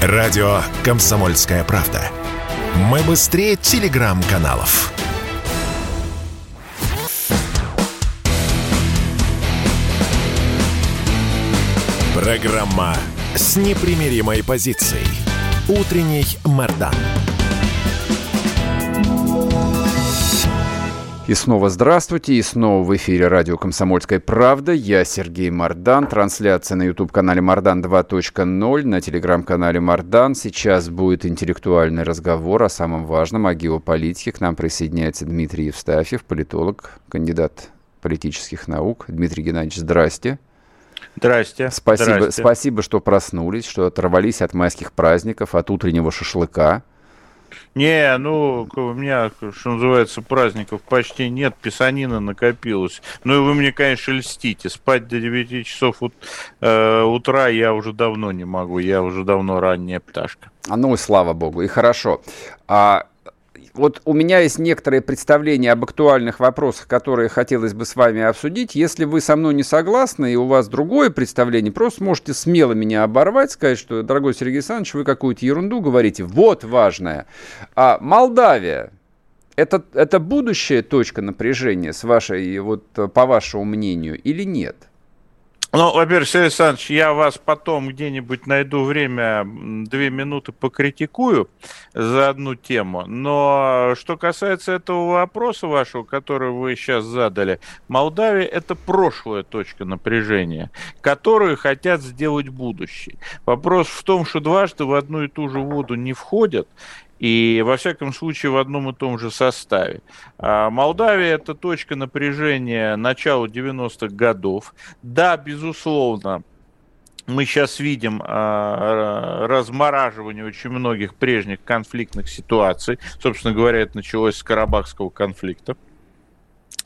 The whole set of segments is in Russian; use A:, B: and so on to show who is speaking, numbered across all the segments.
A: Радио «Комсомольская правда». Мы быстрее телеграм-каналов. Программа с непримиримой позицией. Утренний Мордан.
B: И снова здравствуйте, и снова в эфире радио «Комсомольская правда». Я Сергей Мордан. Трансляция на YouTube-канале «Мордан 2.0», на телеграм-канале «Мордан». Сейчас будет интеллектуальный разговор о самом важном, о геополитике. К нам присоединяется Дмитрий Евстафьев, политолог, кандидат политических наук. Дмитрий Геннадьевич, здрасте.
C: Здрасте.
B: Спасибо,
C: Здрасте.
B: спасибо, что проснулись, что оторвались от майских праздников, от утреннего шашлыка.
C: Не, ну, у меня, что называется, праздников почти нет, писанина накопилась. Ну и вы мне, конечно, льстите. Спать до 9 часов ут, э, утра я уже давно не могу, я уже давно ранняя пташка.
B: А ну и слава богу, и хорошо. А, вот у меня есть некоторые представления об актуальных вопросах, которые хотелось бы с вами обсудить. Если вы со мной не согласны и у вас другое представление, просто можете смело меня оборвать, сказать, что, дорогой Сергей Александрович, вы какую-то ерунду говорите. Вот важное. А Молдавия, это, это будущая точка напряжения, с вашей, вот, по вашему мнению, или нет?
C: Ну, во-первых, Сергей Александрович, я вас потом где-нибудь найду время, две минуты покритикую за одну тему. Но что касается этого вопроса вашего, который вы сейчас задали, Молдавия – это прошлая точка напряжения, которую хотят сделать будущей. Вопрос в том, что дважды в одну и ту же воду не входят, и, во всяком случае, в одном и том же составе. А Молдавия – это точка напряжения начала 90-х годов. Да, безусловно, мы сейчас видим э, размораживание очень многих прежних конфликтных ситуаций. Собственно говоря, это началось с Карабахского конфликта.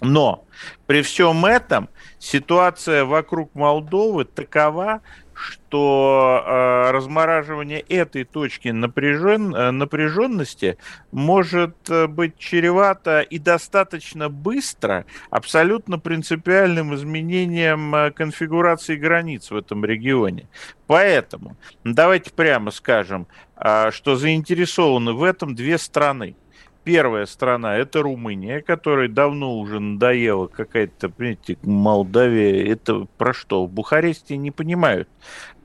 C: Но при всем этом ситуация вокруг Молдовы такова, что э, размораживание этой точки напряжен, э, напряженности может э, быть чревато и достаточно быстро абсолютно принципиальным изменением э, конфигурации границ в этом регионе. Поэтому давайте прямо скажем, э, что заинтересованы в этом две страны. Первая страна – это Румыния, которой давно уже надоела какая-то, понимаете, Молдавия. Это про что? В Бухаресте не понимают,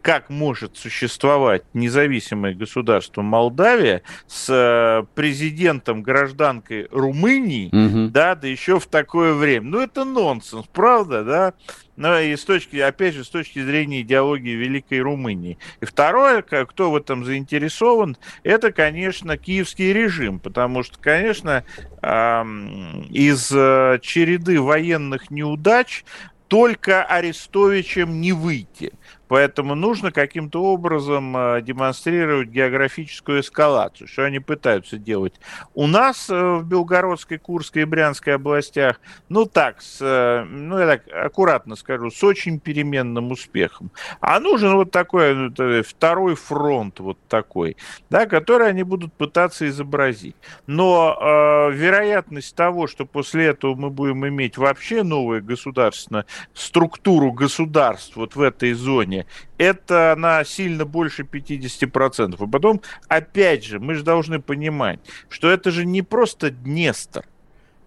C: как может существовать независимое государство Молдавия с э, президентом, гражданкой Румынии,
B: Мгм.
C: да, да еще в такое время. Ну, это нонсенс, правда, да? Но и с точки, опять же, с точки зрения идеологии Великой Румынии. И второе, кто в этом заинтересован, это, конечно, киевский режим, потому что, конечно, из э, череды военных неудач только Арестовичем не выйти. Поэтому нужно каким-то образом э, демонстрировать географическую эскалацию, что они пытаются делать. У нас э, в Белгородской, Курской и Брянской областях, ну так, с, э, ну я так аккуратно скажу, с очень переменным успехом. А нужен вот такой ну, второй фронт вот такой, да, который они будут пытаться изобразить. Но э, вероятность того, что после этого мы будем иметь вообще новую государственную структуру государств вот в этой зоне, это на сильно больше 50%. И потом, опять же, мы же должны понимать, что это же не просто Днестр,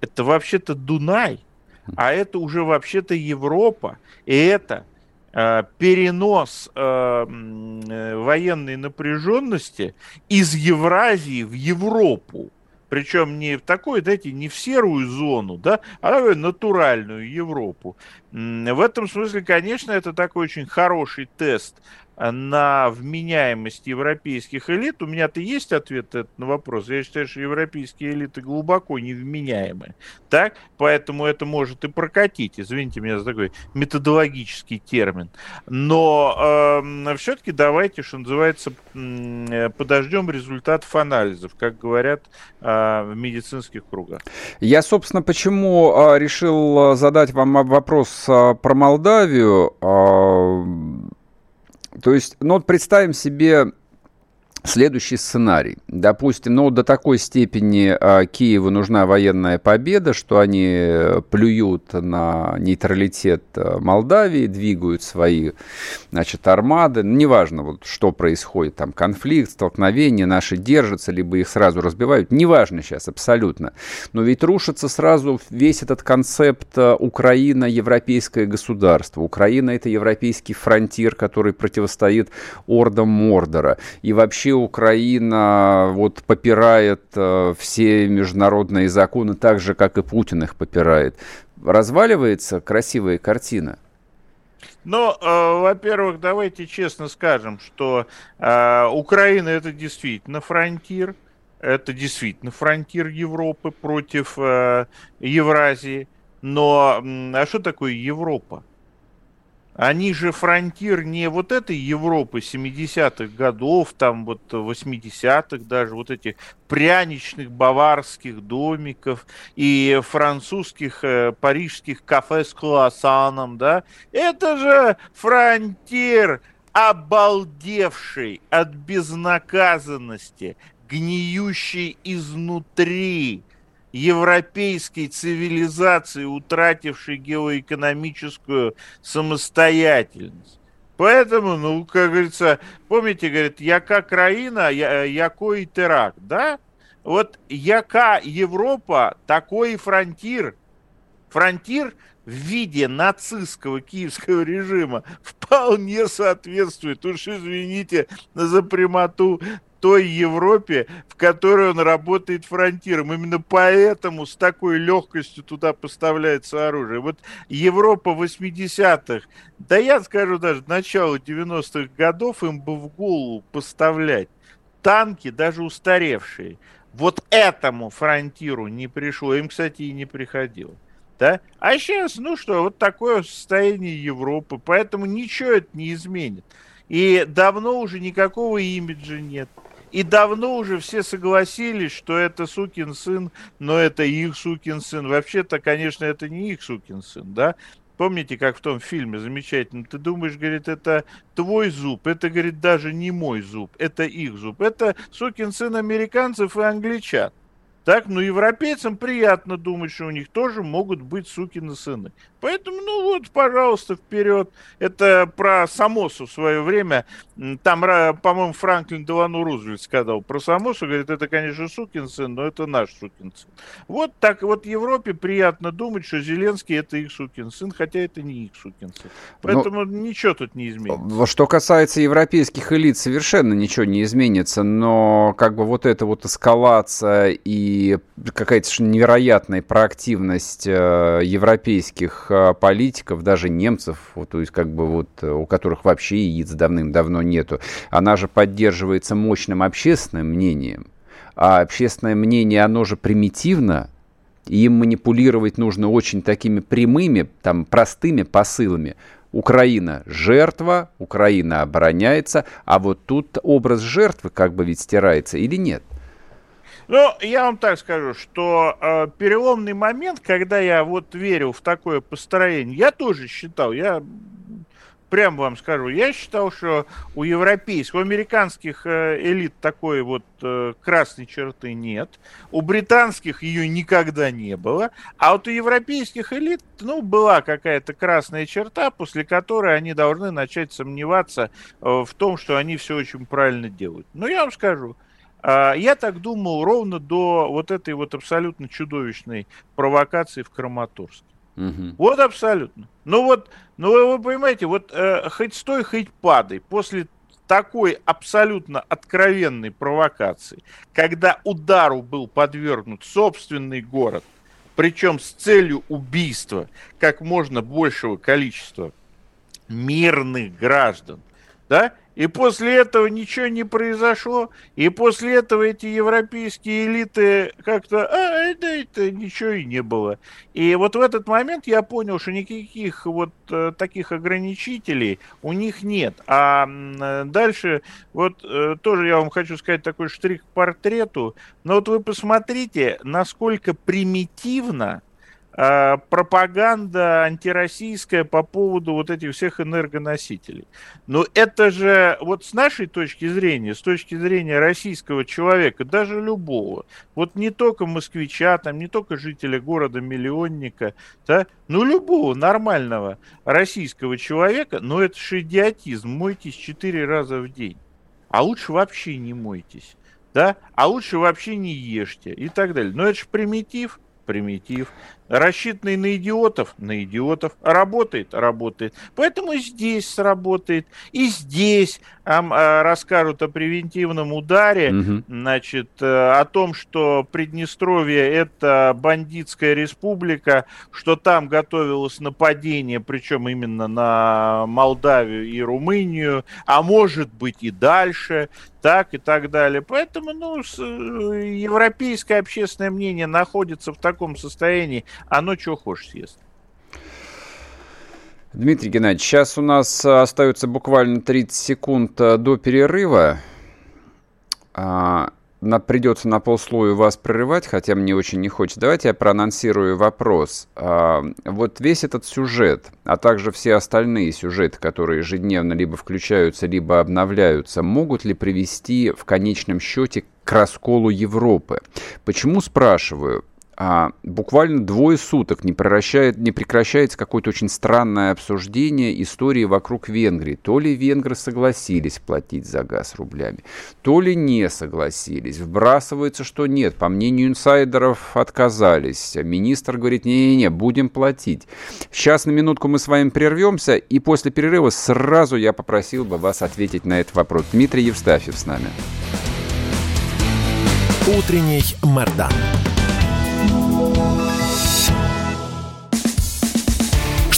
C: это вообще-то Дунай, а это уже вообще-то Европа, и это э, перенос э, э, военной напряженности из Евразии в Европу. Причем не в такой, знаете, не в серую зону, да, а такую натуральную Европу. В этом смысле, конечно, это такой очень хороший тест на вменяемость европейских элит. У меня-то есть ответ на вопрос. Я считаю, что европейские элиты глубоко невменяемы. Так? Поэтому это может и прокатить. Извините меня за такой методологический термин. Но э, все-таки давайте, что называется, э, подождем результатов анализов, как говорят э, в медицинских кругах.
B: Я, собственно, почему а, решил а, задать вам вопрос про Молдавию. То есть, ну вот представим себе следующий сценарий. Допустим, ну, до такой степени а, Киеву нужна военная победа, что они плюют на нейтралитет а, Молдавии, двигают свои, значит, армады. Ну, неважно, вот, что происходит, там, конфликт, столкновение, наши держатся, либо их сразу разбивают. Неважно сейчас абсолютно. Но ведь рушится сразу весь этот концепт а, Украина – европейское государство. Украина – это европейский фронтир, который противостоит ордам Мордора. И вообще вообще Украина вот попирает э, все международные законы так же, как и Путин их попирает. Разваливается красивая картина.
C: Ну, э, во-первых, давайте честно скажем, что э, Украина это действительно фронтир, это действительно фронтир Европы против э, Евразии. Но а что такое Европа? Они же фронтир не вот этой Европы 70-х годов, там вот 80-х даже, вот этих пряничных баварских домиков и французских, э, парижских кафе с круассаном, да. Это же фронтир, обалдевший от безнаказанности, гниющий изнутри, европейской цивилизации, утратившей геоэкономическую самостоятельность. Поэтому, ну, как говорится, помните, говорит, яка країна, я, такий і теракт, да? Вот яка Европа, такой фронтир. Фронтир в виде нацистского киевского режима вполне соответствует, уж извините за прямоту, той Европе, в которой он работает фронтиром. Именно поэтому с такой легкостью туда поставляется оружие. Вот Европа 80-х, да я скажу даже начало 90-х годов им бы в голову поставлять танки, даже устаревшие. Вот этому фронтиру не пришло. Им, кстати, и не приходило. Да? А сейчас, ну что, вот такое состояние Европы. Поэтому ничего это не изменит. И давно уже никакого имиджа нет. И давно уже все согласились, что это сукин сын, но это их сукин сын. Вообще-то, конечно, это не их сукин сын, да? Помните, как в том фильме замечательно? Ты думаешь, говорит, это твой зуб, это, говорит, даже не мой зуб, это их зуб. Это сукин сын американцев и англичан. Так, ну, европейцам приятно думать, что у них тоже могут быть сукины сыны. Поэтому, ну вот, пожалуйста, вперед. Это про Самосу в свое время. Там, по-моему, Франклин Делану Рузвельт сказал про Самосу. Говорит, это, конечно, сукин сын, но это наш сукин сын. Вот так вот Европе приятно думать, что Зеленский это их сукин сын, хотя это не их сукин сын. Поэтому но, ничего тут не изменится.
B: Что касается европейских элит, совершенно ничего не изменится. Но как бы вот эта вот эскалация и какая-то невероятная проактивность э, европейских Э, политиков, даже немцев, вот, то есть как бы вот э, у которых вообще яиц давным-давно нету, она же поддерживается мощным общественным мнением. А общественное мнение, оно же примитивно, и им манипулировать нужно очень такими прямыми, там, простыми посылами. Украина жертва, Украина обороняется, а вот тут образ жертвы как бы ведь стирается или нет?
C: Ну, я вам так скажу, что э, переломный момент, когда я вот верил в такое построение, я тоже считал, я прям вам скажу, я считал, что у европейских, у американских э, элит такой вот э, красной черты нет, у британских ее никогда не было, а вот у европейских элит, ну, была какая-то красная черта, после которой они должны начать сомневаться э, в том, что они все очень правильно делают. Но я вам скажу, я так думал ровно до вот этой вот абсолютно чудовищной провокации в Краматорске. Угу. Вот абсолютно. Ну вот, ну вы понимаете, вот э, хоть стой, хоть падай. После такой абсолютно откровенной провокации, когда удару был подвергнут собственный город, причем с целью убийства как можно большего количества мирных граждан, да, и после этого ничего не произошло. И после этого эти европейские элиты как-то, а, да это ничего и не было. И вот в этот момент я понял, что никаких вот э, таких ограничителей у них нет. А э, дальше вот э, тоже я вам хочу сказать такой штрих к портрету. Но вот вы посмотрите, насколько примитивно пропаганда антироссийская по поводу вот этих всех энергоносителей. Но это же вот с нашей точки зрения, с точки зрения российского человека, даже любого, вот не только москвича, там, не только жителя города-миллионника, да, ну любого нормального российского человека, но это же идиотизм, мойтесь четыре раза в день. А лучше вообще не мойтесь да, а лучше вообще не ешьте и так далее. Но это же примитив, примитив рассчитанный на идиотов, на идиотов, работает, работает. Поэтому здесь сработает, и здесь а, расскажут о превентивном ударе, угу. значит, э, о том, что Приднестровье это бандитская республика, что там готовилось нападение, причем именно на Молдавию и Румынию, а может быть и дальше, так и так далее. Поэтому, ну, э, европейское общественное мнение находится в таком состоянии, оно что хочешь съест.
B: Дмитрий Геннадьевич, сейчас у нас остается буквально 30 секунд э, до перерыва. А, придется на полслоя вас прерывать, хотя мне очень не хочется. Давайте я проанонсирую вопрос. А, вот весь этот сюжет, а также все остальные сюжеты, которые ежедневно либо включаются, либо обновляются, могут ли привести в конечном счете к расколу Европы? Почему спрашиваю? А, буквально двое суток не, превращает, не прекращается какое-то очень странное обсуждение истории вокруг Венгрии. То ли венгры согласились платить за газ рублями, то ли не согласились. Вбрасывается, что нет. По мнению инсайдеров, отказались. Министр говорит, не-не-не, будем платить. Сейчас на минутку мы с вами прервемся, и после перерыва сразу я попросил бы вас ответить на этот вопрос. Дмитрий Евстафьев с нами.
A: Утренний Мордан.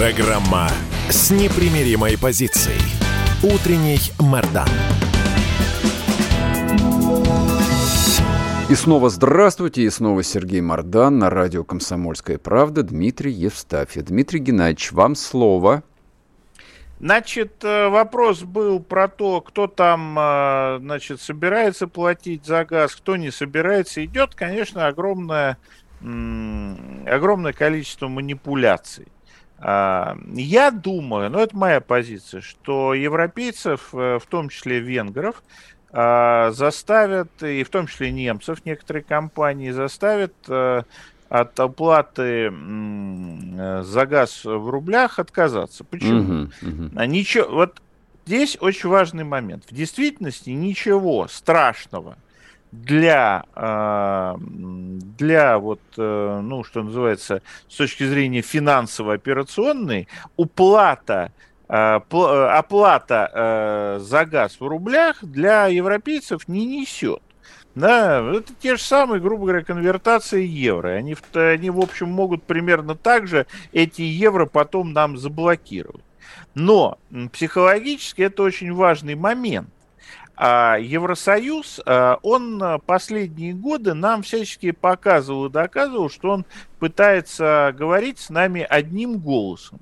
A: Программа с непримиримой позицией. Утренний Мордан.
B: И снова здравствуйте, и снова Сергей Мордан на радио «Комсомольская правда», Дмитрий Евстафьев. Дмитрий Геннадьевич, вам слово.
C: Значит, э, вопрос был про то, кто там, э, значит, собирается платить за газ, кто не собирается. Идет, конечно, огромное, огромное количество манипуляций. А, я думаю, ну это моя позиция, что европейцев, э, в том числе венгров, а, заставят, и в том числе немцев, некоторые компании заставят э, от оплаты э, за газ в рублях отказаться. Почему? Угу, угу. Ничего, вот здесь очень важный момент. В действительности ничего страшного – для, для вот, э, ну, что называется, с точки зрения финансово-операционной, уплата оплата э, за газ в рублях для европейцев не несет. Да, это те же самые, грубо говоря, конвертации евро. Они, они, в общем, могут примерно так же эти евро потом нам заблокировать. Но психологически это очень важный момент Евросоюз, а, он последние годы нам всячески показывал и доказывал, что он пытается говорить с нами одним голосом.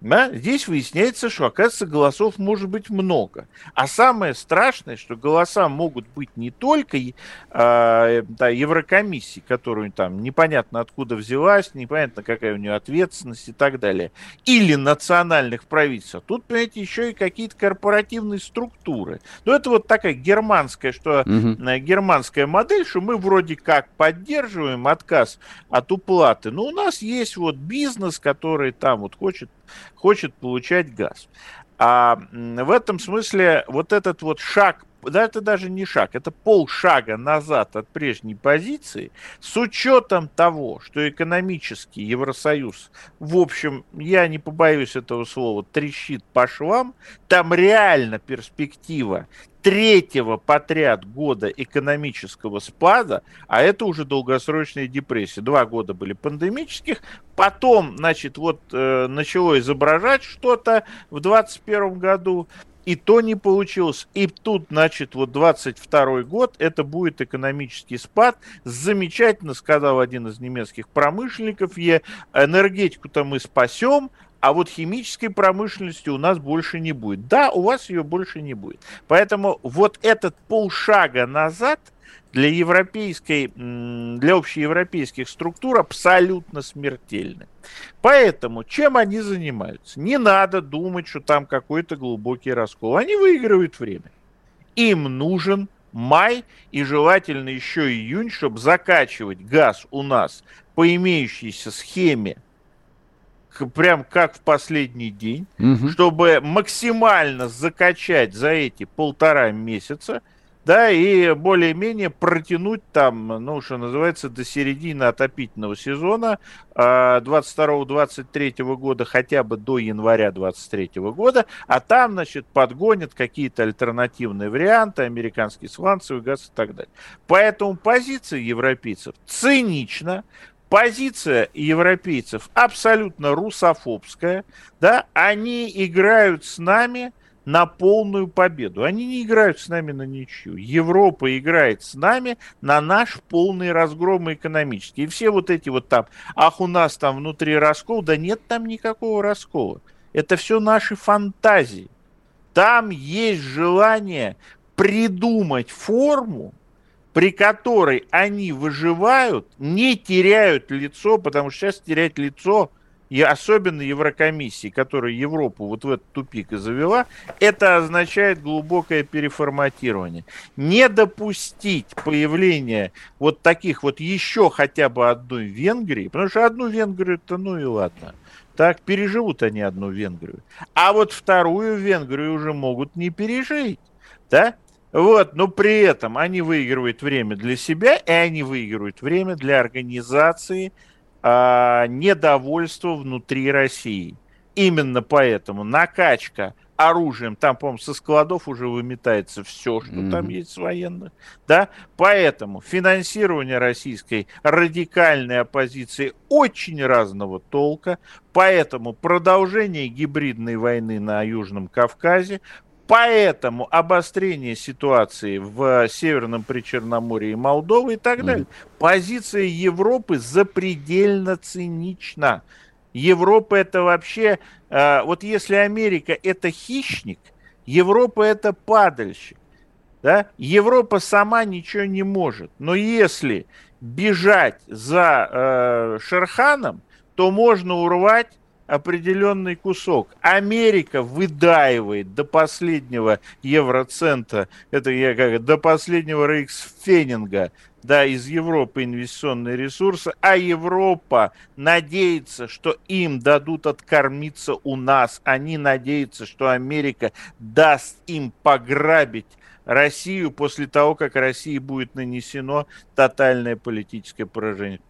C: Да? Здесь выясняется, что, оказывается, голосов может быть много. А самое страшное, что голоса могут быть не только э, да, Еврокомиссии, которую там непонятно откуда взялась, непонятно какая у нее ответственность и так далее, или национальных правительств. А тут, понимаете, еще и какие-то корпоративные структуры. Но это вот такая германская, что угу. германская модель, что мы вроде как поддерживаем отказ от уплаты, но у нас есть вот бизнес, который там вот хочет хочет получать газ. А в этом смысле вот этот вот шаг да, это даже не шаг, это полшага назад от прежней позиции, с учетом того, что экономический Евросоюз, в общем, я не побоюсь этого слова, трещит по швам, там реально перспектива третьего подряд года экономического спада, а это уже долгосрочная депрессия. Два года были пандемических, потом, значит, вот э, начало изображать что-то в 2021 году, и то не получилось. И тут, значит, вот 22 год, это будет экономический спад. Замечательно сказал один из немецких промышленников, е, энергетику-то мы спасем, а вот химической промышленности у нас больше не будет. Да, у вас ее больше не будет. Поэтому вот этот полшага назад для европейской, для общеевропейских структур абсолютно смертельны. Поэтому чем они занимаются? Не надо думать, что там какой-то глубокий раскол. Они выигрывают время. Им нужен май и желательно еще июнь, чтобы закачивать газ у нас по имеющейся схеме прям как в последний день, угу. чтобы максимально закачать за эти полтора месяца, да, и более-менее протянуть там, ну, что называется, до середины отопительного сезона 22-23 а, года, хотя бы до января 23 года, а там, значит, подгонят какие-то альтернативные варианты, американский сланцевый газ и так далее. Поэтому позиция европейцев цинична, позиция европейцев абсолютно русофобская, да, они играют с нами на полную победу. Они не играют с нами на ничью. Европа играет с нами на наш полный разгром экономический. И все вот эти вот там, ах, у нас там внутри раскол, да нет там никакого раскола. Это все наши фантазии. Там есть желание придумать форму, при которой они выживают, не теряют лицо, потому что сейчас терять лицо, и особенно Еврокомиссии, которая Европу вот в этот тупик и завела, это означает глубокое переформатирование. Не допустить появления вот таких вот еще хотя бы одной Венгрии, потому что одну Венгрию-то ну и ладно. Так, переживут они одну Венгрию. А вот вторую Венгрию уже могут не пережить. Да? Вот, но при этом они выигрывают время для себя, и они выигрывают время для организации а, недовольства внутри России. Именно поэтому накачка оружием, там, по-моему, со складов уже выметается все, что mm-hmm. там есть с военных, да, поэтому финансирование российской радикальной оппозиции очень разного толка, поэтому продолжение гибридной войны на Южном Кавказе, Поэтому обострение ситуации в Северном Причерноморье и Молдовы и так далее. Позиция Европы запредельно цинична. Европа это вообще, э, вот если Америка это хищник, Европа это падальщик. Да? Европа сама ничего не может. Но если бежать за э, Шерханом, то можно урвать определенный кусок. Америка выдаивает до последнего евроцента, это я как до последнего рейхсфенинга, да, из Европы инвестиционные ресурсы, а Европа надеется, что им дадут откормиться у нас. Они надеются, что Америка даст им пограбить Россию после того, как России будет нанесено тотальное политическое поражение.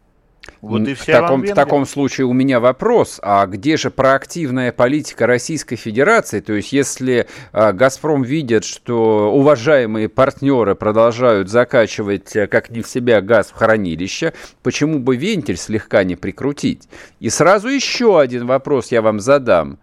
B: Вот и в, таком, в таком случае у меня вопрос, а где же проактивная политика Российской Федерации? То есть если э, «Газпром» видит, что уважаемые партнеры продолжают закачивать э, как не в себя газ в хранилище, почему бы вентиль слегка не прикрутить? И сразу еще один вопрос я вам задам.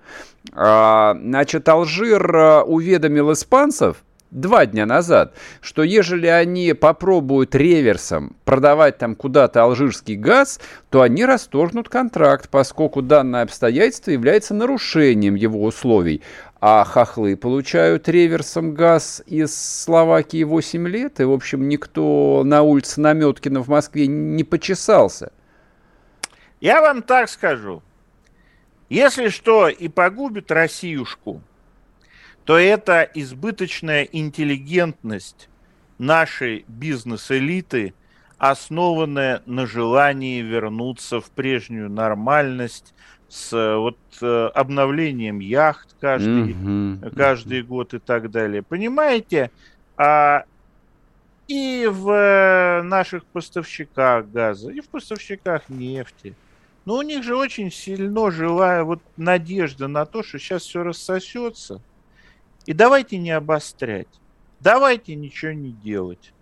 B: А, значит, Алжир э, уведомил испанцев, два дня назад, что ежели они попробуют реверсом продавать там куда-то алжирский газ, то они расторгнут контракт, поскольку данное обстоятельство является нарушением его условий. А хохлы получают реверсом газ из Словакии 8 лет, и, в общем, никто на улице Наметкина в Москве не почесался.
C: Я вам так скажу. Если что и погубит Россиюшку, то это избыточная интеллигентность нашей бизнес-элиты, основанная на желании вернуться в прежнюю нормальность с вот э, обновлением яхт каждый, mm-hmm. каждый год и так далее. Понимаете, а, и в э, наших поставщиках газа, и в поставщиках нефти. Но у них же очень сильно жила вот надежда на то, что сейчас все рассосется. И давайте не обострять. Давайте ничего не делать.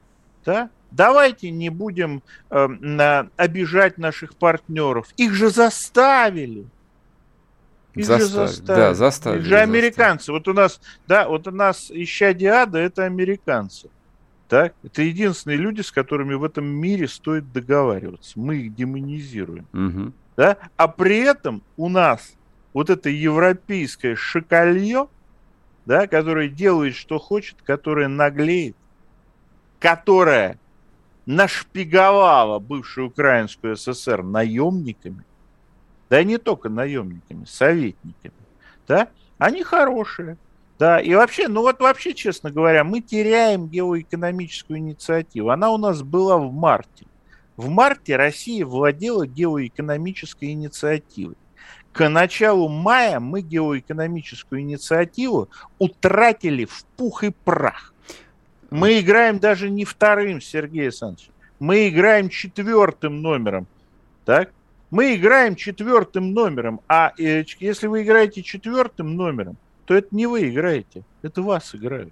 C: Да? Давайте не будем э, на, обижать наших партнеров. Их же заставили.
B: Их заставили. же заставили. Да, заставили.
C: Их же американцы. Заставили. Вот у нас, да, вот у нас ища Диада, это американцы. Так? Это единственные люди, с которыми в этом мире стоит договариваться. Мы их демонизируем. Угу. Да? А при этом у нас вот это европейское шоколье, да, которое делает, что хочет, которое наглеет, которое нашпиговала бывшую Украинскую ССР наемниками, да не только наемниками, советниками, да, они хорошие. Да, и вообще, ну вот вообще, честно говоря, мы теряем геоэкономическую инициативу. Она у нас была в марте. В марте Россия владела геоэкономической инициативой. К началу мая мы геоэкономическую инициативу утратили в пух и прах. Мы играем даже не вторым, Сергей Александрович. Мы играем четвертым номером. Так? Мы играем четвертым номером. А э, если вы играете четвертым номером, то это не вы играете, это вас играют.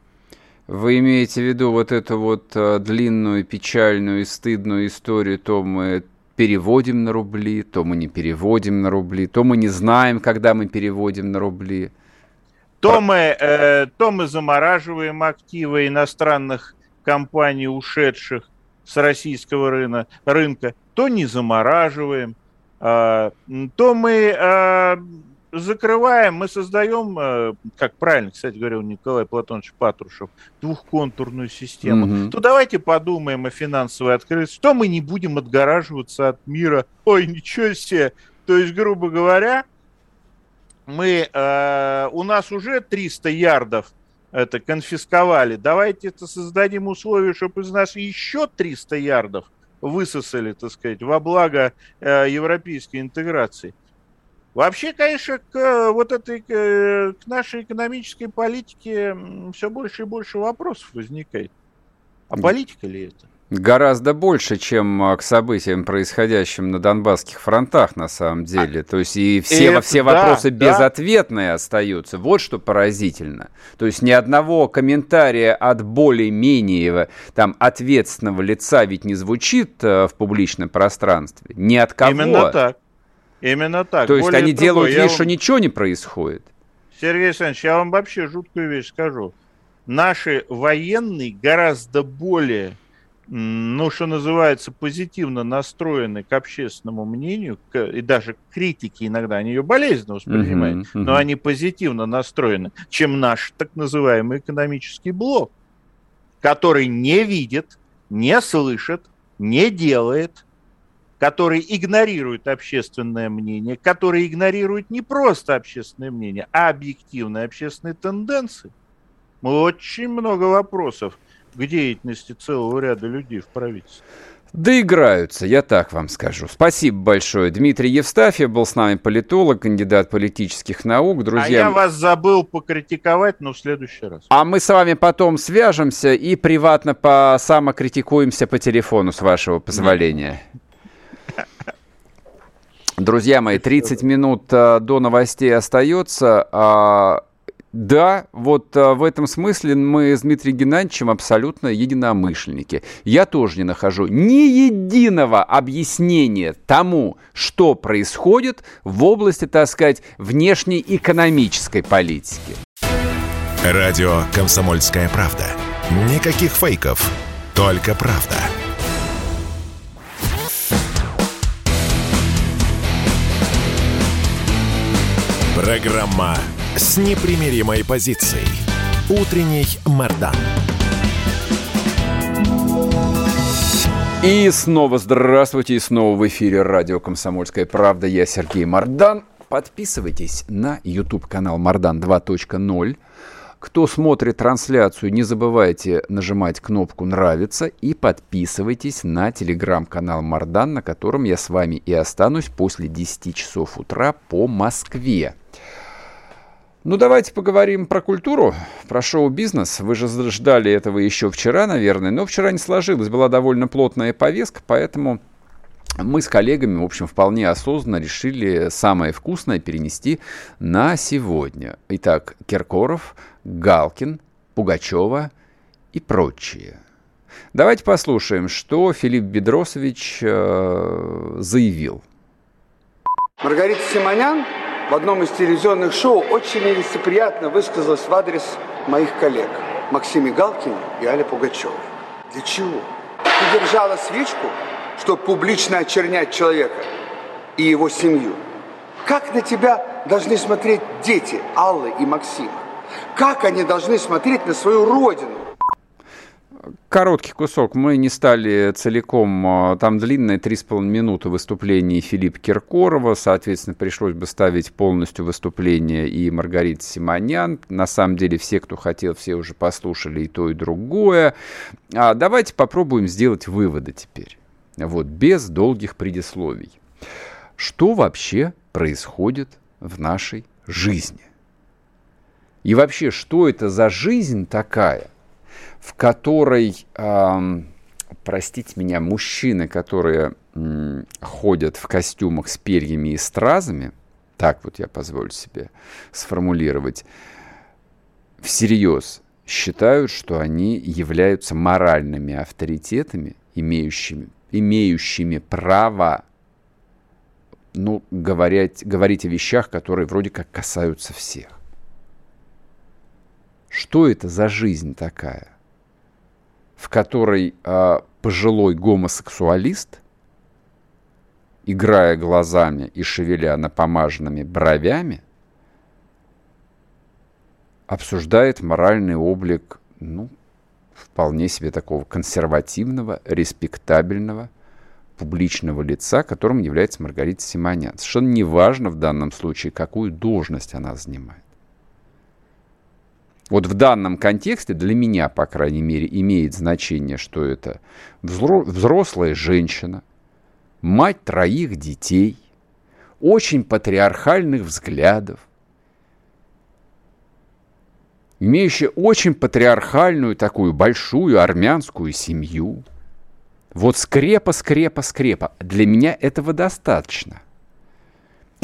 B: Вы имеете в виду вот эту вот э, длинную, печальную и стыдную историю, то мы переводим на рубли, то мы не переводим на рубли, то мы не знаем, когда мы переводим на рубли.
C: То мы, э, то мы замораживаем активы иностранных компаний, ушедших с российского рынка, рынка то не замораживаем, э, то мы э, закрываем, мы создаем, э, как правильно, кстати говорил Николай Платонович Патрушев, двухконтурную систему, mm-hmm. то давайте подумаем о финансовой открытости, что мы не будем отгораживаться от мира. Ой, ничего себе! То есть, грубо говоря, мы, э, у нас уже 300 ярдов это конфисковали. Давайте это создадим условия, чтобы из нас еще 300 ярдов высосали, так сказать, во благо э, европейской интеграции. Вообще, конечно, к э, вот этой, к нашей экономической политике все больше и больше вопросов возникает. А политика ли это?
B: Гораздо больше, чем а, к событиям, происходящим на Донбасских фронтах, на самом деле. То есть и все, это, все вопросы да, безответные да. остаются. Вот что поразительно. То есть ни одного комментария от более-менее там ответственного лица ведь не звучит э, в публичном пространстве. Ни от кого.
C: Именно так. Именно так.
B: То есть Более они того, делают вид, вам... что ничего не происходит.
C: Сергей Александрович, я вам вообще жуткую вещь скажу. Наши военные гораздо более, ну, что называется, позитивно настроены к общественному мнению, к, и даже к критике иногда, они ее болезненно воспринимают, uh-huh, uh-huh. но они позитивно настроены, чем наш так называемый экономический блок, который не видит, не слышит, не делает, который игнорирует общественное мнение, который игнорирует не просто общественное мнение, а объективные общественные тенденции. Очень много вопросов к деятельности целого ряда людей в правительстве.
B: Доиграются, я так вам скажу. Спасибо большое. Дмитрий Евстафьев был с нами политолог, кандидат политических наук. Друзья... А
C: я вас забыл покритиковать, но в следующий раз.
B: А мы с вами потом свяжемся и приватно по самокритикуемся по телефону, с вашего позволения. Друзья мои, 30 минут э, до новостей остается. А, да, вот а, в этом смысле мы с Дмитрием Геннадьевичем абсолютно единомышленники. Я тоже не нахожу ни единого объяснения тому, что происходит в области, так сказать, внешней экономической политики.
A: Радио «Комсомольская правда». Никаких фейков, только правда. Программа с непримиримой позицией. Утренний Мордан.
B: И снова здравствуйте, и снова в эфире радио «Комсомольская правда». Я Сергей Мордан. Подписывайтесь на YouTube-канал «Мордан 2.0». Кто смотрит трансляцию, не забывайте нажимать кнопку «Нравится» и подписывайтесь на телеграм-канал Мардан, на котором я с вами и останусь после 10 часов утра по Москве. Ну, давайте поговорим про культуру, про шоу-бизнес. Вы же ждали этого еще вчера, наверное, но вчера не сложилось, была довольно плотная повестка, поэтому мы с коллегами, в общем, вполне осознанно решили самое вкусное перенести на сегодня. Итак, Киркоров, Галкин, Пугачева и прочие. Давайте послушаем, что Филипп Бедросович э, заявил.
D: Маргарита Симонян в одном из телевизионных шоу очень нелицеприятно высказалась в адрес моих коллег Максиме Галкине и Але Пугачевой. Для чего? Ты держала свечку, чтобы публично очернять человека и его семью. Как на тебя должны смотреть дети Аллы и Максима? Как они должны смотреть на свою родину?
B: Короткий кусок. Мы не стали целиком. А, там длинное 3,5 минуты выступления Филиппа Киркорова. Соответственно, пришлось бы ставить полностью выступление и Маргарита Симонян. На самом деле, все, кто хотел, все уже послушали и то, и другое. А давайте попробуем сделать выводы теперь. Вот, без долгих предисловий. Что вообще происходит в нашей жизни? И вообще, что это за жизнь такая, в которой, эм, простите меня, мужчины, которые м, ходят в костюмах с перьями и стразами, так вот я позволю себе сформулировать, всерьез считают, что они являются моральными авторитетами, имеющими, имеющими право ну, говорить, говорить о вещах, которые вроде как касаются всех. Что это за жизнь такая? В которой э, пожилой гомосексуалист, играя глазами и шевеля напомаженными бровями, обсуждает моральный облик, ну, вполне себе такого консервативного, респектабельного, публичного лица, которым является Маргарита Симонян. Совершенно неважно в данном случае, какую должность она занимает. Вот в данном контексте для меня, по крайней мере, имеет значение, что это взрослая женщина, мать троих детей, очень патриархальных взглядов, имеющая очень патриархальную такую большую армянскую семью. Вот скрепа, скрепа, скрепа. Для меня этого достаточно.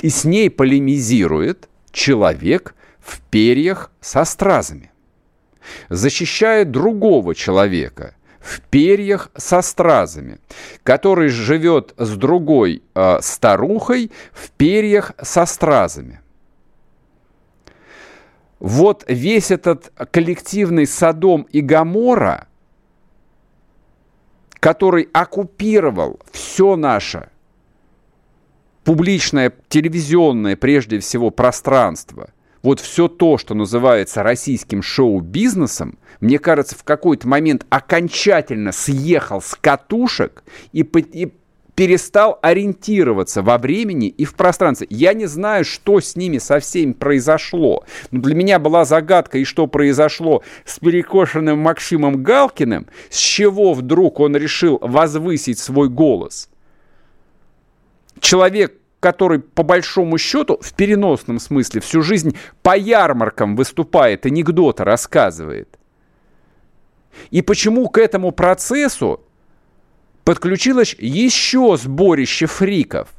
B: И с ней полемизирует человек, в перьях со стразами. Защищает другого человека в перьях со стразами, который живет с другой э, старухой в перьях со стразами. Вот весь этот коллективный Содом и Гамора, который оккупировал все наше публичное, телевизионное, прежде всего, пространство – вот все то, что называется российским шоу-бизнесом, мне кажется, в какой-то момент окончательно съехал с катушек и, и перестал ориентироваться во времени и в пространстве. Я не знаю, что с ними со всеми произошло. Но для меня была загадка, и что произошло с перекошенным Максимом Галкиным, с чего вдруг он решил возвысить свой голос. Человек, который по большому счету в переносном смысле всю жизнь по ярмаркам выступает, анекдоты рассказывает. И почему к этому процессу подключилось еще сборище фриков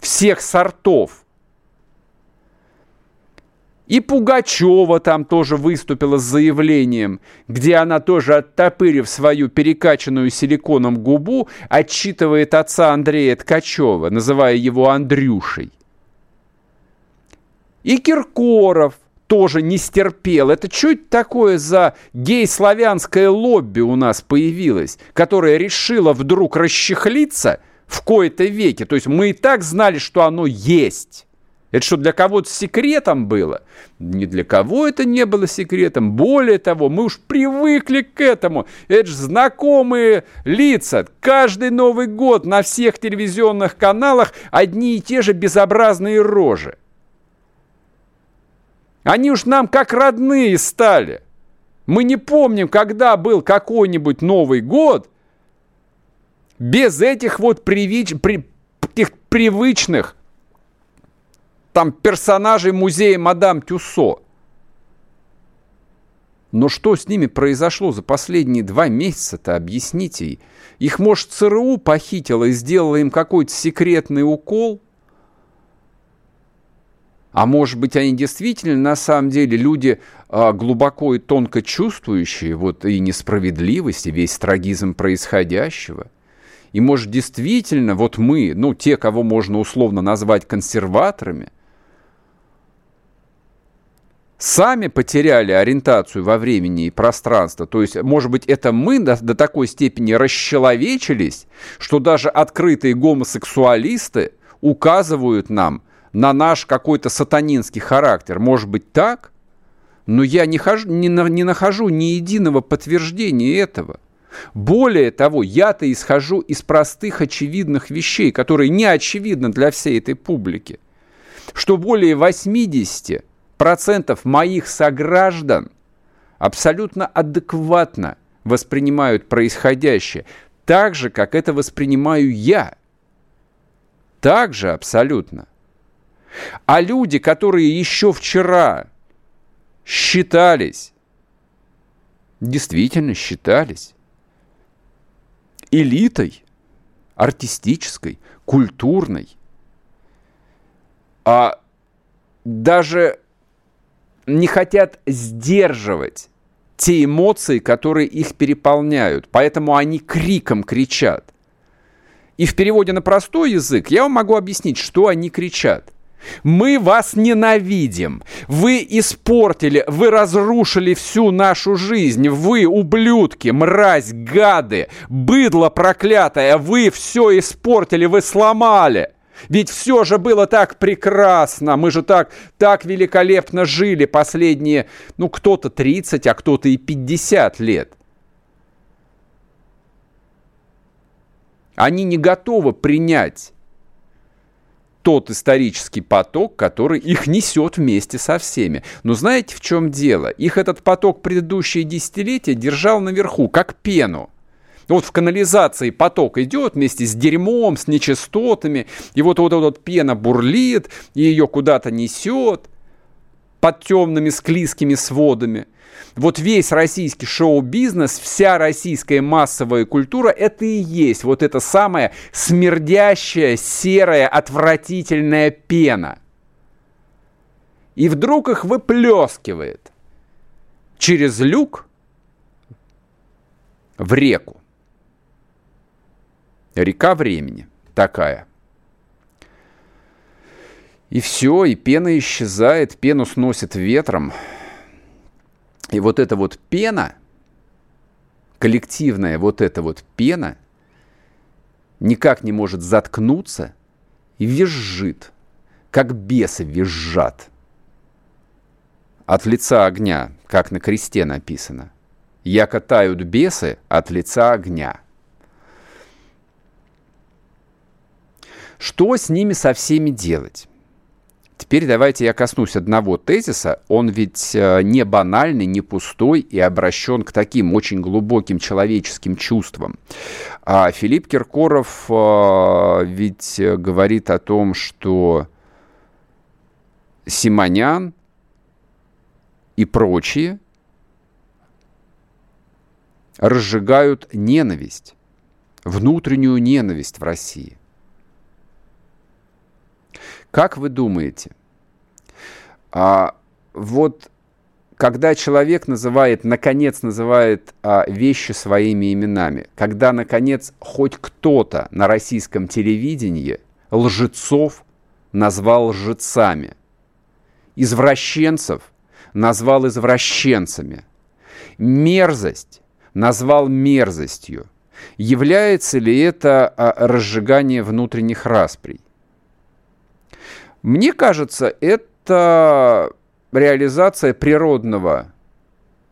B: всех сортов, и Пугачева там тоже выступила с заявлением, где она тоже, оттопырив свою перекачанную силиконом губу, отчитывает отца Андрея Ткачева, называя его Андрюшей. И Киркоров тоже не стерпел. Это это такое за гей-славянское лобби у нас появилось, которое решило вдруг расчехлиться в кои-то веке? То есть мы и так знали, что оно есть. Это что, для кого-то секретом было? Ни для кого это не было секретом. Более того, мы уж привыкли к этому. Это же знакомые лица. Каждый Новый год на всех телевизионных каналах одни и те же безобразные рожи. Они уж нам как родные стали. Мы не помним, когда был какой-нибудь Новый год без этих вот привич... при... привычных там персонажей музея Мадам Тюссо. Но что с ними произошло за последние два месяца-то, объясните. Их, может, ЦРУ похитило и сделало им какой-то секретный укол? А может быть, они действительно, на самом деле, люди а, глубоко и тонко чувствующие вот и несправедливость, и весь трагизм происходящего. И может, действительно, вот мы, ну, те, кого можно условно назвать консерваторами, сами потеряли ориентацию во времени и пространстве. То есть, может быть, это мы до, до такой степени расчеловечились, что даже открытые гомосексуалисты указывают нам на наш какой-то сатанинский характер. Может быть, так? Но я не, хожу, не, не нахожу ни единого подтверждения этого. Более того, я-то исхожу из простых очевидных вещей, которые не очевидны для всей этой публики. Что более 80 процентов моих сограждан абсолютно адекватно воспринимают происходящее, так же, как это воспринимаю я. Так же абсолютно. А люди, которые еще вчера считались, действительно считались элитой артистической, культурной, а даже не хотят сдерживать те эмоции, которые их переполняют. Поэтому они криком кричат. И в переводе на простой язык я вам могу объяснить, что они кричат. Мы вас ненавидим. Вы испортили, вы разрушили всю нашу жизнь. Вы, ублюдки, мразь, гады, быдло проклятое, вы все испортили, вы сломали. Ведь все же было так прекрасно, мы же так, так великолепно жили последние, ну, кто-то 30, а кто-то и 50 лет. Они не готовы принять тот исторический поток, который их несет вместе со всеми. Но знаете, в чем дело? Их этот поток предыдущие десятилетия держал наверху, как пену. Вот в канализации поток идет вместе с дерьмом, с нечистотами, и вот вот, вот пена бурлит, и ее куда-то несет под темными склизкими сводами. Вот весь российский шоу-бизнес, вся российская массовая культура, это и есть вот эта самая смердящая, серая, отвратительная пена. И вдруг их выплескивает через люк в реку. Река времени такая. И все, и пена исчезает, пену сносит ветром. И вот эта вот пена, коллективная вот эта вот пена, никак не может заткнуться и визжит, как бесы визжат. От лица огня, как на кресте написано. Яко тают бесы от лица огня. Что с ними со всеми делать? Теперь давайте я коснусь одного тезиса. Он ведь э, не банальный, не пустой и обращен к таким очень глубоким человеческим чувствам. А Филипп Киркоров э, ведь говорит о том, что Симонян и прочие разжигают ненависть, внутреннюю ненависть в России. Как вы думаете, а, вот когда человек называет, наконец называет а, вещи своими именами, когда, наконец, хоть кто-то на российском телевидении лжецов назвал лжецами, извращенцев назвал извращенцами, мерзость назвал мерзостью, является ли это а, разжигание внутренних расприй? Мне кажется, это реализация природного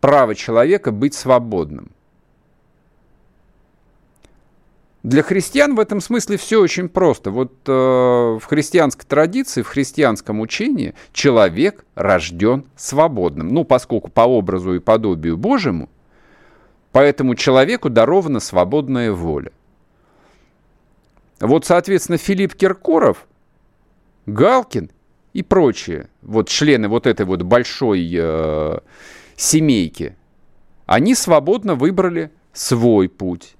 B: права человека быть свободным. Для христиан в этом смысле все очень просто. Вот э, в христианской традиции, в христианском учении человек рожден свободным. Ну, поскольку по образу и подобию Божьему, поэтому человеку дарована свободная воля. Вот, соответственно, Филипп Киркоров – Галкин и прочие вот члены вот этой вот большой э, семейки Они свободно выбрали свой путь.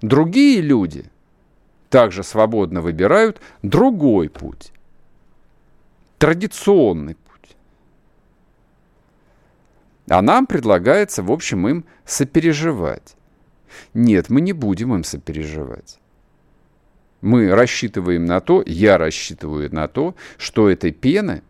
B: Другие люди также свободно выбирают другой путь. Традиционный путь. А нам предлагается, в общем, им сопереживать. Нет, мы не будем им сопереживать. Мы рассчитываем на то, я рассчитываю на то, что этой пены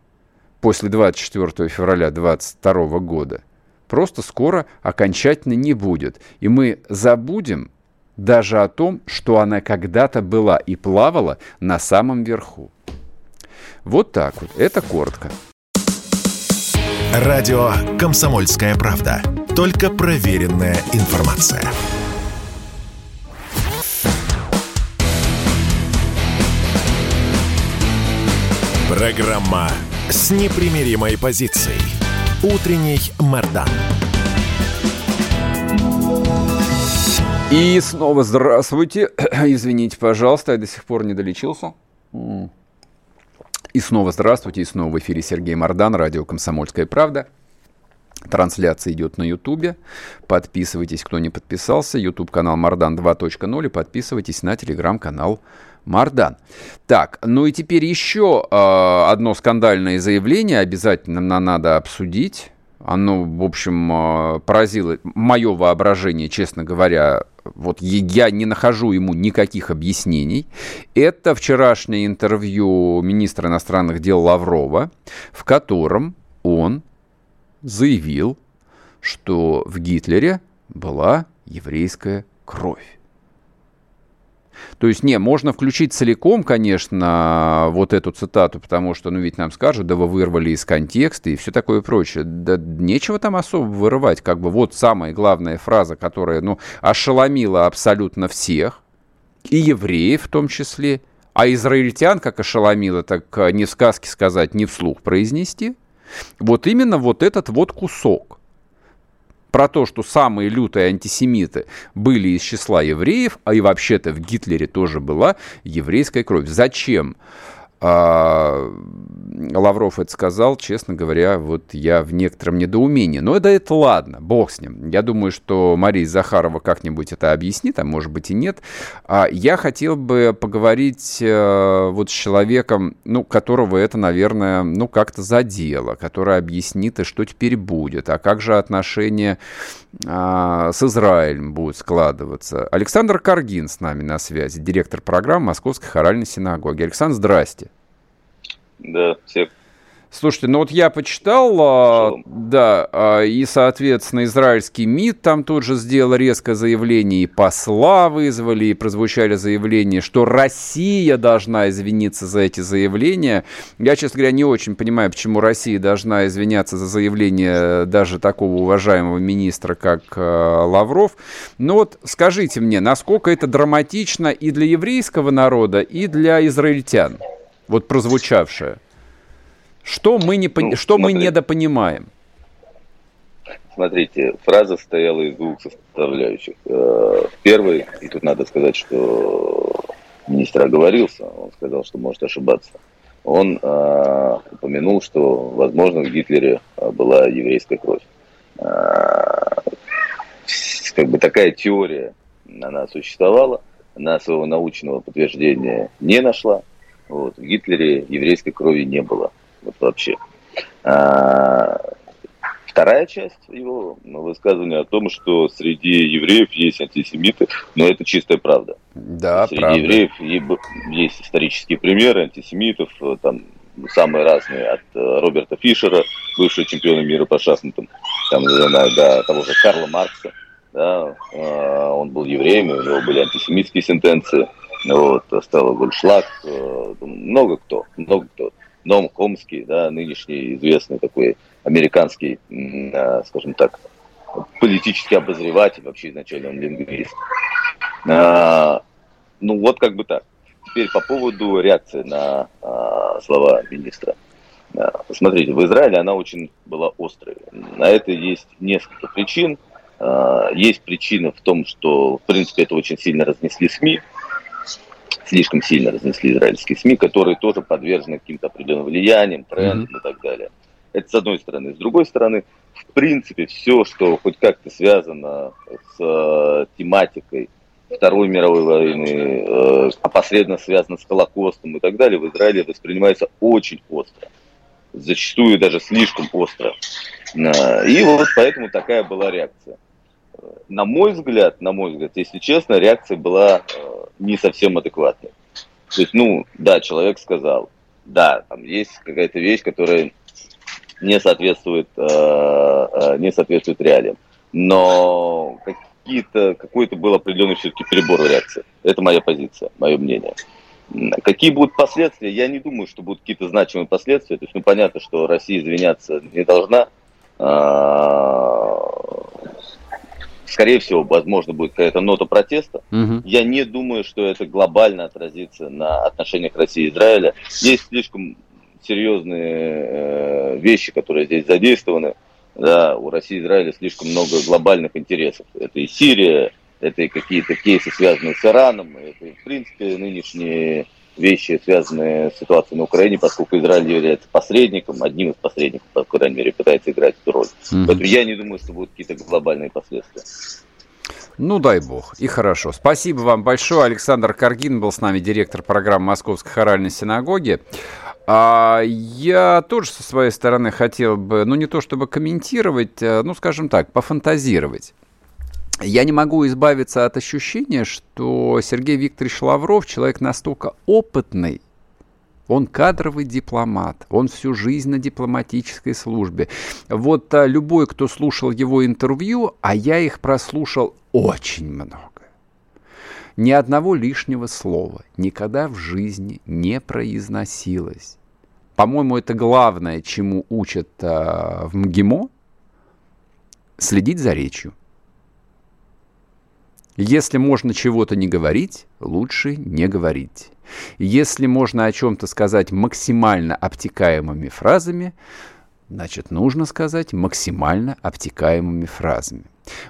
B: после 24 февраля 2022 года просто скоро окончательно не будет. И мы забудем даже о том, что она когда-то была и плавала на самом верху. Вот так вот. Это коротко.
A: Радио «Комсомольская правда». Только проверенная информация. Программа с непримиримой позицией. Утренний Мордан.
B: И снова здравствуйте. Извините, пожалуйста, я до сих пор не долечился. И снова здравствуйте. И снова в эфире Сергей Мордан, радио «Комсомольская правда». Трансляция идет на Ютубе. Подписывайтесь, кто не подписался. Ютуб канал Мардан 2.0 и подписывайтесь на телеграм-канал Мардан. Так, ну и теперь еще э, одно скандальное заявление обязательно нам надо обсудить. Оно, в общем, э, поразило мое воображение, честно говоря. Вот я не нахожу ему никаких объяснений. Это вчерашнее интервью министра иностранных дел Лаврова, в котором он заявил, что в Гитлере была еврейская кровь. То есть, не, можно включить целиком, конечно, вот эту цитату, потому что, ну, ведь нам скажут, да вы вырвали из контекста и все такое прочее. Да нечего там особо вырывать. Как бы вот самая главная фраза, которая, ну, ошеломила абсолютно всех, и евреев в том числе, а израильтян как ошеломила, так э, не в сказке сказать, не вслух произнести. Вот именно вот этот вот кусок про то, что самые лютые антисемиты были из числа евреев, а и вообще-то в Гитлере тоже была еврейская кровь. Зачем? А, Лавров это сказал, честно говоря, вот я в некотором недоумении. Но да это ладно, бог с ним. Я думаю, что Мария Захарова как-нибудь это объяснит, а может быть и нет. А я хотел бы поговорить а, вот с человеком, ну, которого это, наверное, ну, как-то задело, который объяснит, и что теперь будет, а как же отношения с Израилем будут складываться. Александр Каргин с нами на связи, директор программы Московской хоральной синагоги. Александр, здрасте.
E: Да, всех
B: Слушайте, ну вот я почитал, а, да, а, и, соответственно, израильский МИД там тут же сделал резкое заявление, и посла вызвали, и прозвучали заявления, что Россия должна извиниться за эти заявления. Я, честно говоря, не очень понимаю, почему Россия должна извиняться за заявление даже такого уважаемого министра, как а, Лавров. Но вот скажите мне, насколько это драматично и для еврейского народа, и для израильтян, вот прозвучавшее? Что мы, не, ну, что смотри, мы недопонимаем?
E: Смотрите, фраза состояла из двух составляющих. Э, первый, и тут надо сказать, что министр оговорился, он сказал, что может ошибаться. Он э, упомянул, что, возможно, в Гитлере э, была еврейская кровь. Э, как бы такая теория, она существовала, она своего научного подтверждения не нашла. Вот. В Гитлере еврейской крови не было. Вообще. А, вторая часть его высказывания о том, что среди евреев есть антисемиты, но это чистая правда.
B: Да,
E: среди правда. евреев есть исторические примеры антисемитов, э, там самые разные, от э, Роберта Фишера, бывшего чемпиона мира по шахматам, там, до того же Карла Маркса, да, э, он был евреем, у него были антисемитские сентенции, вот, стало Гольшлаг, много кто, много кто. Ном Хомский, да, нынешний известный такой американский, скажем так, политический обозреватель, вообще изначально он лингвист. А, ну вот как бы так. Теперь по поводу реакции на а, слова министра. А, смотрите, в Израиле она очень была острой. На это есть несколько причин. А, есть причина в том, что, в принципе, это очень сильно разнесли СМИ слишком сильно разнесли израильские СМИ, которые тоже подвержены каким-то определенным влияниям, трендам mm-hmm. и так далее. Это с одной стороны. С другой стороны, в принципе, все, что хоть как-то связано с э, тематикой Второй мировой войны, э, опосредованно связано с Холокостом и так далее, в Израиле воспринимается очень остро. Зачастую даже слишком остро. Э, и вот поэтому такая была реакция. На мой взгляд, на мой взгляд, если честно, реакция была э, не совсем адекватной. То есть, ну, да, человек сказал, да, там есть какая-то вещь, которая не соответствует, э, э, не соответствует реалиям. Но какие-то, какой-то был определенный все-таки перебор реакции. Это моя позиция, мое мнение. Какие будут последствия? Я не думаю, что будут какие-то значимые последствия. То есть, ну, понятно, что Россия извиняться не должна. Скорее всего, возможно, будет какая-то нота протеста. Угу. Я не думаю, что это глобально отразится на отношениях России и Израиля. Есть слишком серьезные э, вещи, которые здесь задействованы. Да, у России и Израиля слишком много глобальных интересов. Это и Сирия, это и какие-то кейсы, связанные с Ираном, это, и, в принципе, нынешние вещи, связанные с ситуацией на Украине, поскольку Израиль является посредником, одним из посредников, по крайней мере, пытается играть эту роль. Mm-hmm. Поэтому я не думаю, что будут какие-то глобальные последствия.
B: Ну, дай бог. И хорошо. Спасибо вам большое. Александр Каргин был с нами, директор программы Московской хоральной синагоги. А я тоже со своей стороны хотел бы, ну не то чтобы комментировать, а, ну скажем так, пофантазировать. Я не могу избавиться от ощущения, что Сергей Викторович Лавров человек настолько опытный, он кадровый дипломат, он всю жизнь на дипломатической службе. Вот а, любой, кто слушал его интервью, а я их прослушал очень много, ни одного лишнего слова никогда в жизни не произносилось. По-моему, это главное, чему учат э, в МГИМО, следить за речью. Если можно чего-то не говорить, лучше не говорить. Если можно о чем-то сказать максимально обтекаемыми фразами, значит, нужно сказать максимально обтекаемыми фразами.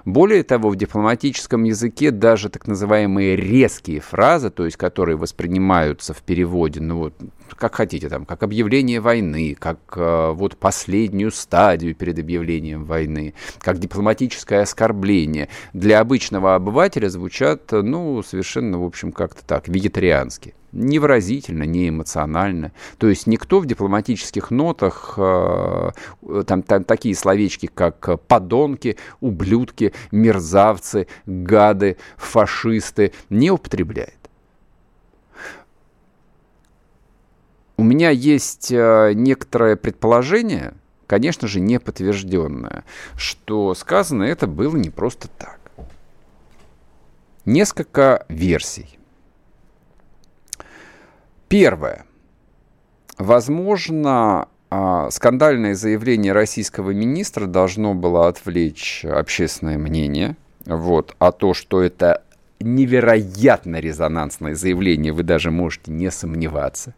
B: Более того, в дипломатическом языке даже так называемые резкие фразы, то есть которые воспринимаются в переводе, ну вот, как хотите, там, как объявление войны, как э, вот последнюю стадию перед объявлением войны, как дипломатическое оскорбление, для обычного обывателя звучат, ну, совершенно, в общем, как-то так, вегетариански невыразительно, не эмоционально. То есть никто в дипломатических нотах, э, там, там такие словечки, как подонки, ублюдки, мерзавцы, гады, фашисты, не употребляет. У меня есть э, некоторое предположение, конечно же, не подтвержденное, что сказано это было не просто так. Несколько версий. Первое. Возможно, а, скандальное заявление российского министра должно было отвлечь общественное мнение. Вот, а то, что это невероятно резонансное заявление, вы даже можете не сомневаться.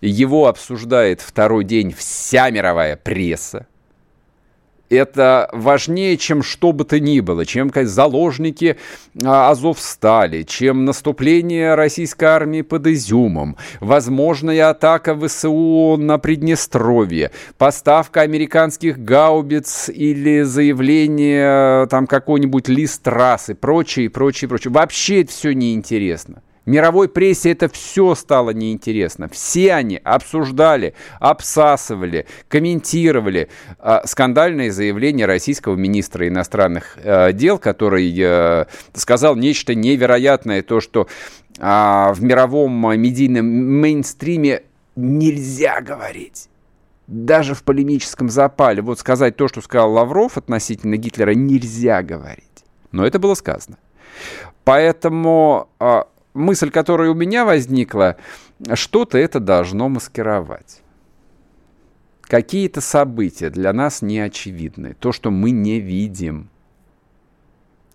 B: Его обсуждает второй день вся мировая пресса это важнее, чем что бы то ни было, чем заложники а, Азов стали, чем наступление российской армии под Изюмом, возможная атака ВСУ на Приднестровье, поставка американских гаубиц или заявление там какой-нибудь лист трассы, прочее, прочее, прочее. Вообще это все неинтересно. Мировой прессе это все стало неинтересно. Все они обсуждали, обсасывали, комментировали э, скандальные заявления российского министра иностранных э, дел, который э, сказал нечто невероятное, то, что э, в мировом медийном мейнстриме нельзя говорить даже в полемическом запале, вот сказать то, что сказал Лавров относительно Гитлера, нельзя говорить. Но это было сказано. Поэтому а, мысль, которая у меня возникла, что-то это должно маскировать. Какие-то события для нас не очевидны, то, что мы не видим,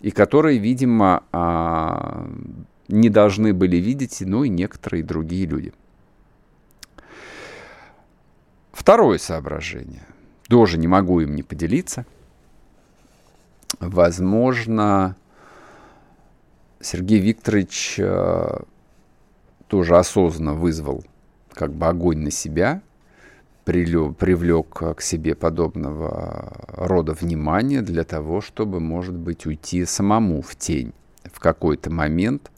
B: и которые, видимо, а, не должны были видеть, ну и некоторые другие люди. Второе соображение. Тоже не могу им не поделиться. Возможно, Сергей Викторович э, тоже осознанно вызвал как бы огонь на себя, привлек к себе подобного рода внимание для того, чтобы, может быть, уйти самому в тень в какой-то момент,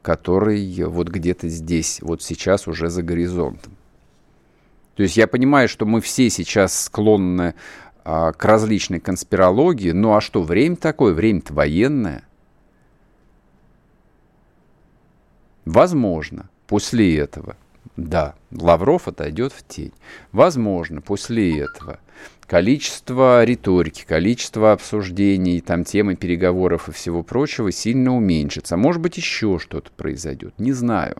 B: который вот где-то здесь, вот сейчас уже за горизонтом. То есть я понимаю, что мы все сейчас склонны а, к различной конспирологии, ну а что, время такое, время-то военное. Возможно, после этого, да, Лавров отойдет в тень. Возможно, после этого количество риторики, количество обсуждений, там темы переговоров и всего прочего сильно уменьшится. Может быть, еще что-то произойдет, не знаю.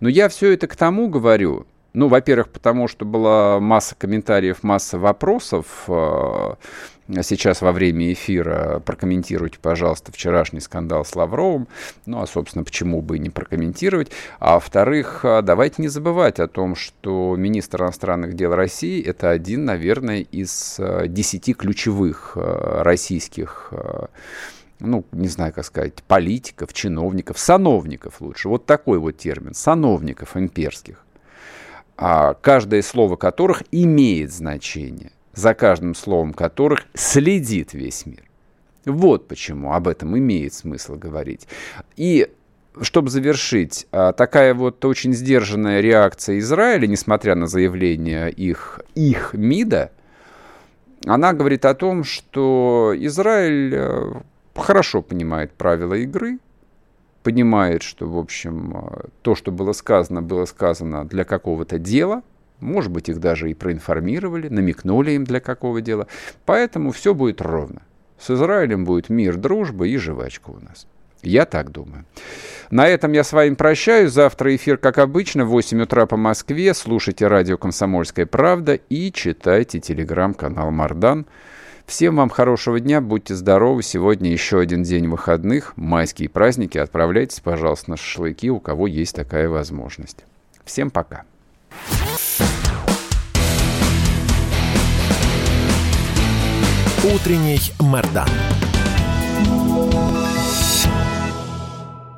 B: Но я все это к тому говорю, ну, во-первых, потому что была масса комментариев, масса вопросов. Э, сейчас во время эфира прокомментируйте, пожалуйста, вчерашний скандал с Лавровым. Ну, а, собственно, почему бы и не прокомментировать. А во-вторых, э, давайте не забывать о том, что министр иностранных дел России – это один, наверное, из э, десяти ключевых российских ну, не знаю, как сказать, политиков, чиновников, сановников лучше. Вот такой вот термин, сановников имперских каждое слово которых имеет значение, за каждым словом которых следит весь мир. Вот почему об этом имеет смысл говорить. И чтобы завершить, а, такая вот очень сдержанная реакция Израиля, несмотря на заявление их, их МИДа, она говорит о том, что Израиль э, хорошо понимает правила игры, понимает, что, в общем, э, то, что было сказано, было сказано для какого-то дела, может быть, их даже и проинформировали, намекнули им для какого дела. Поэтому все будет ровно. С Израилем будет мир, дружба и жвачка у нас. Я так думаю. На этом я с вами прощаюсь. Завтра эфир, как обычно, в 8 утра по Москве. Слушайте радио «Комсомольская правда» и читайте телеграм-канал «Мардан». Всем вам хорошего дня, будьте здоровы. Сегодня еще один день выходных, майские праздники. Отправляйтесь, пожалуйста, на шашлыки, у кого есть такая возможность. Всем пока.
A: Утренний Мордан.